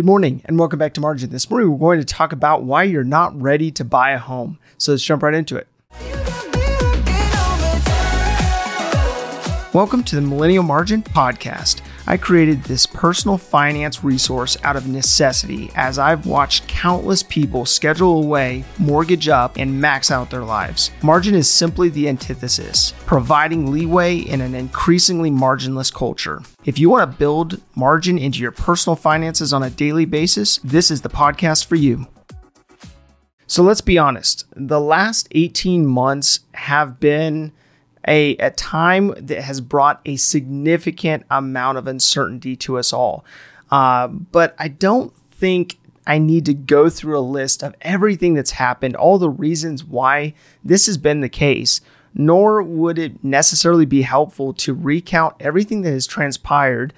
Good morning and welcome back to Margin. This morning we're going to talk about why you're not ready to buy a home. So let's jump right into it. Welcome to the Millennial Margin Podcast. I created this personal finance resource out of necessity as I've watched countless people schedule away, mortgage up, and max out their lives. Margin is simply the antithesis, providing leeway in an increasingly marginless culture. If you want to build margin into your personal finances on a daily basis, this is the podcast for you. So let's be honest, the last 18 months have been a, a time that has brought a significant amount of uncertainty to us all. Uh, but I don't think I need to go through a list of everything that's happened, all the reasons why this has been the case, nor would it necessarily be helpful to recount everything that has transpired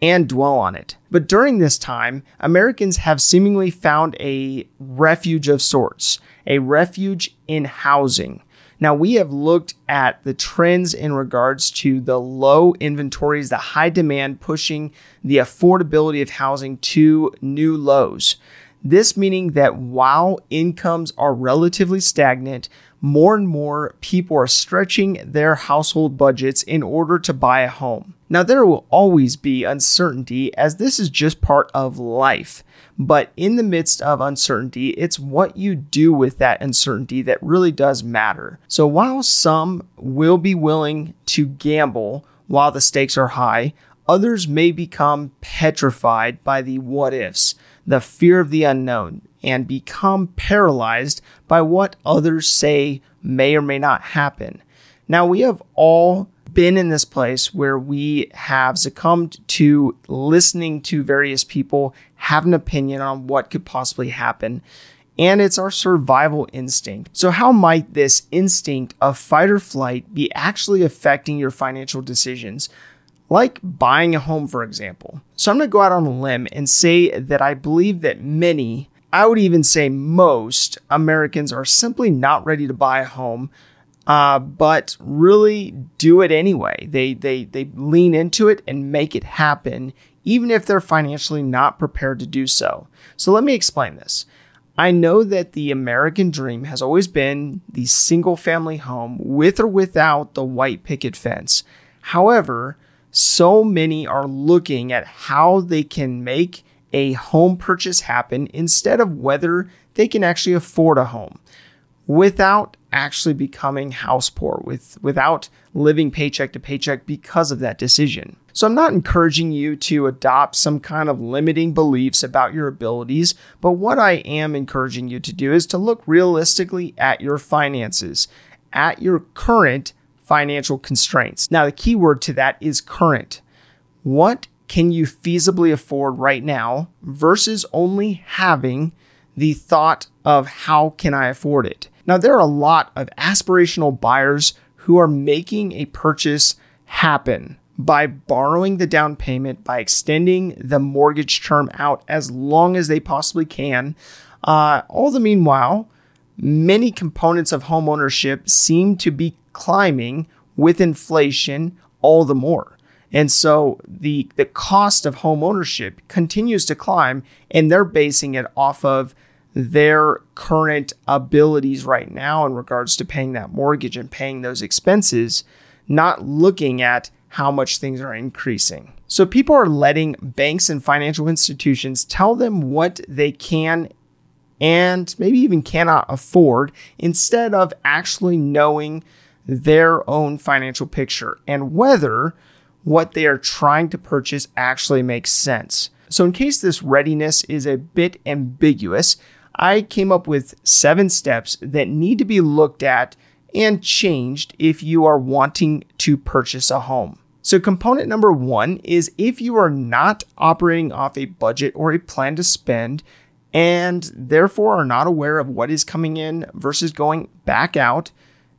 and dwell on it. But during this time, Americans have seemingly found a refuge of sorts, a refuge in housing. Now, we have looked at the trends in regards to the low inventories, the high demand pushing the affordability of housing to new lows. This meaning that while incomes are relatively stagnant, more and more people are stretching their household budgets in order to buy a home. Now, there will always be uncertainty as this is just part of life. But in the midst of uncertainty, it's what you do with that uncertainty that really does matter. So while some will be willing to gamble while the stakes are high, others may become petrified by the what ifs, the fear of the unknown, and become paralyzed by what others say may or may not happen. Now, we have all been in this place where we have succumbed to listening to various people have an opinion on what could possibly happen. And it's our survival instinct. So, how might this instinct of fight or flight be actually affecting your financial decisions? Like buying a home, for example. So, I'm to go out on a limb and say that I believe that many, I would even say most Americans are simply not ready to buy a home uh, but really do it anyway. They, they, they lean into it and make it happen, even if they're financially not prepared to do so. So let me explain this. I know that the American dream has always been the single family home with or without the white picket fence. However, so many are looking at how they can make a home purchase happen instead of whether they can actually afford a home without actually becoming house poor with without living paycheck to paycheck because of that decision. So I'm not encouraging you to adopt some kind of limiting beliefs about your abilities, but what I am encouraging you to do is to look realistically at your finances, at your current financial constraints. Now the key word to that is current. What can you feasibly afford right now versus only having the thought of how can I afford it? Now, there are a lot of aspirational buyers who are making a purchase happen by borrowing the down payment, by extending the mortgage term out as long as they possibly can. Uh, all the meanwhile, many components of homeownership seem to be climbing with inflation all the more. And so the the cost of home ownership continues to climb and they're basing it off of their current abilities right now in regards to paying that mortgage and paying those expenses, not looking at how much things are increasing. So people are letting banks and financial institutions tell them what they can and maybe even cannot afford instead of actually knowing their own financial picture and whether what they are trying to purchase actually makes sense. So, in case this readiness is a bit ambiguous, I came up with seven steps that need to be looked at and changed if you are wanting to purchase a home. So, component number one is if you are not operating off a budget or a plan to spend, and therefore are not aware of what is coming in versus going back out,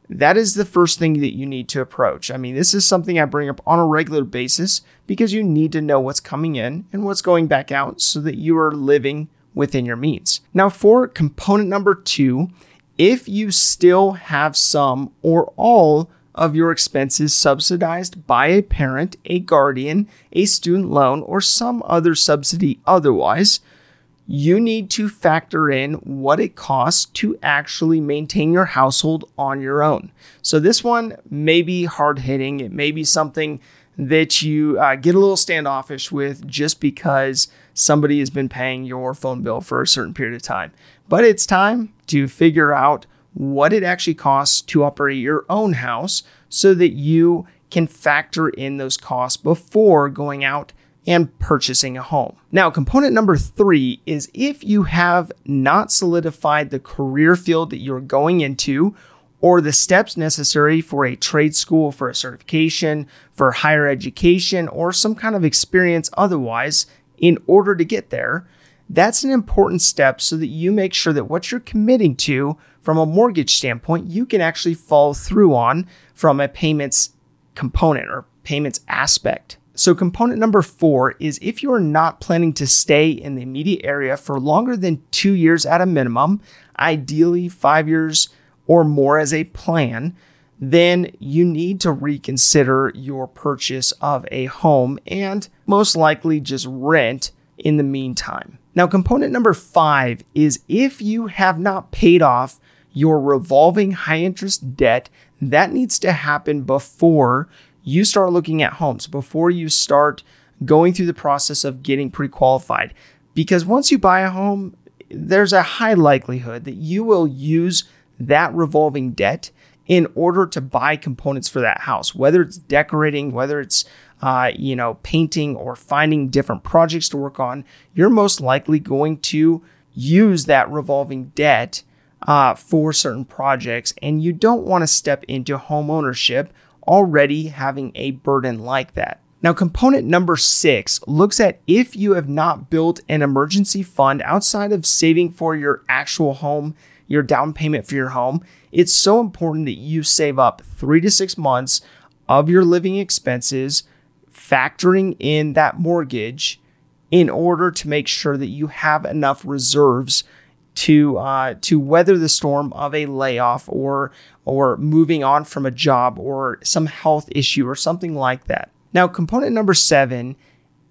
that is the first thing that you need to approach. I mean, this is something I bring up on a regular basis because you need to know what's coming in and what's going back out so that you are living within your means. Now, for component number two, if you still have some or all of your expenses subsidized by a parent, a guardian, a student loan, or some other subsidy otherwise, you need to factor in what it costs to actually maintain your household on your own. So, this one may be hard hitting. It may be something that you uh, get a little standoffish with just because somebody has been paying your phone bill for a certain period of time. But it's time to figure out what it actually costs to operate your own house so that you can factor in those costs before going out and purchasing a home. Now, component number three is if you have not solidified the career field that you're going into or the steps necessary for a trade school, for a certification, for higher education, or some kind of experience otherwise in order to get there, that's an important step so that you make sure that what you're committing to from a mortgage standpoint, you can actually follow through on from a payments component or payments aspect. So, component number four is if you are not planning to stay in the immediate area for longer than two years at a minimum, ideally five years or more as a plan, then you need to reconsider your purchase of a home and most likely just rent in the meantime. Now, component number five is if you have not paid off your revolving high interest debt, that needs to happen before you start looking at homes, before you start going through the process of getting pre qualified. Because once you buy a home, there's a high likelihood that you will use that revolving debt in order to buy components for that house, whether it's decorating, whether it's uh, you know painting or finding different projects to work on. You're most likely going to use that revolving debt uh, for certain projects, and you don't want to step into home ownership already having a burden like that. Now, component number six looks at if you have not built an emergency fund outside of saving for your actual home your down payment for your home, it's so important that you save up three to six months of your living expenses, factoring in that mortgage in order to make sure that you have enough reserves to uh, to weather the storm of a layoff or or moving on from a job or some health issue or something like that. Now, component number seven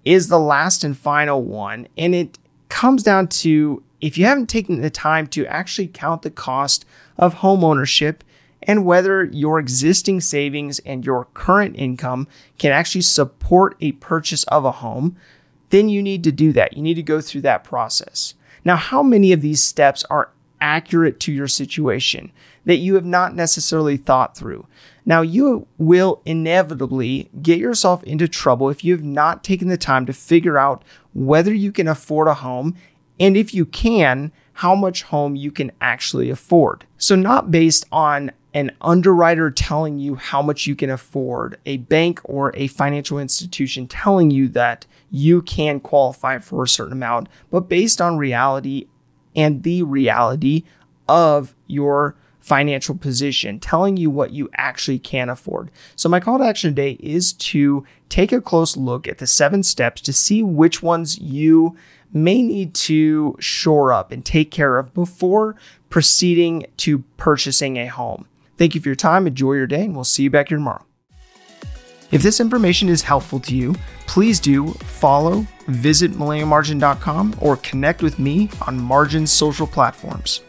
is the last and final one, and it comes down to if you haven't taken the time to actually count the cost of home ownership and whether your existing savings and your current income can actually support a purchase of a home, then you need to do that. You need to go through that process. Now, how many of these steps are accurate to your situation that you have not necessarily thought through? Now, you will inevitably get yourself into trouble if you have not taken the time to figure out whether you can afford a home and if you can, how much home you can actually afford. So, not based on an underwriter telling you how much you can afford, a bank or a financial institution telling you that you can qualify for a certain amount, but based on reality and the reality of your financial position, telling you what you actually can afford. So, my call to action today is to take a close look at the seven steps to see which ones you may need to shore up and take care of before proceeding to purchasing a home. Thank you for your time. Enjoy your day, and we'll see you back here tomorrow. If this information is helpful to you, please do follow, visit millennialmargin.com, or connect with me on Margin's social platforms.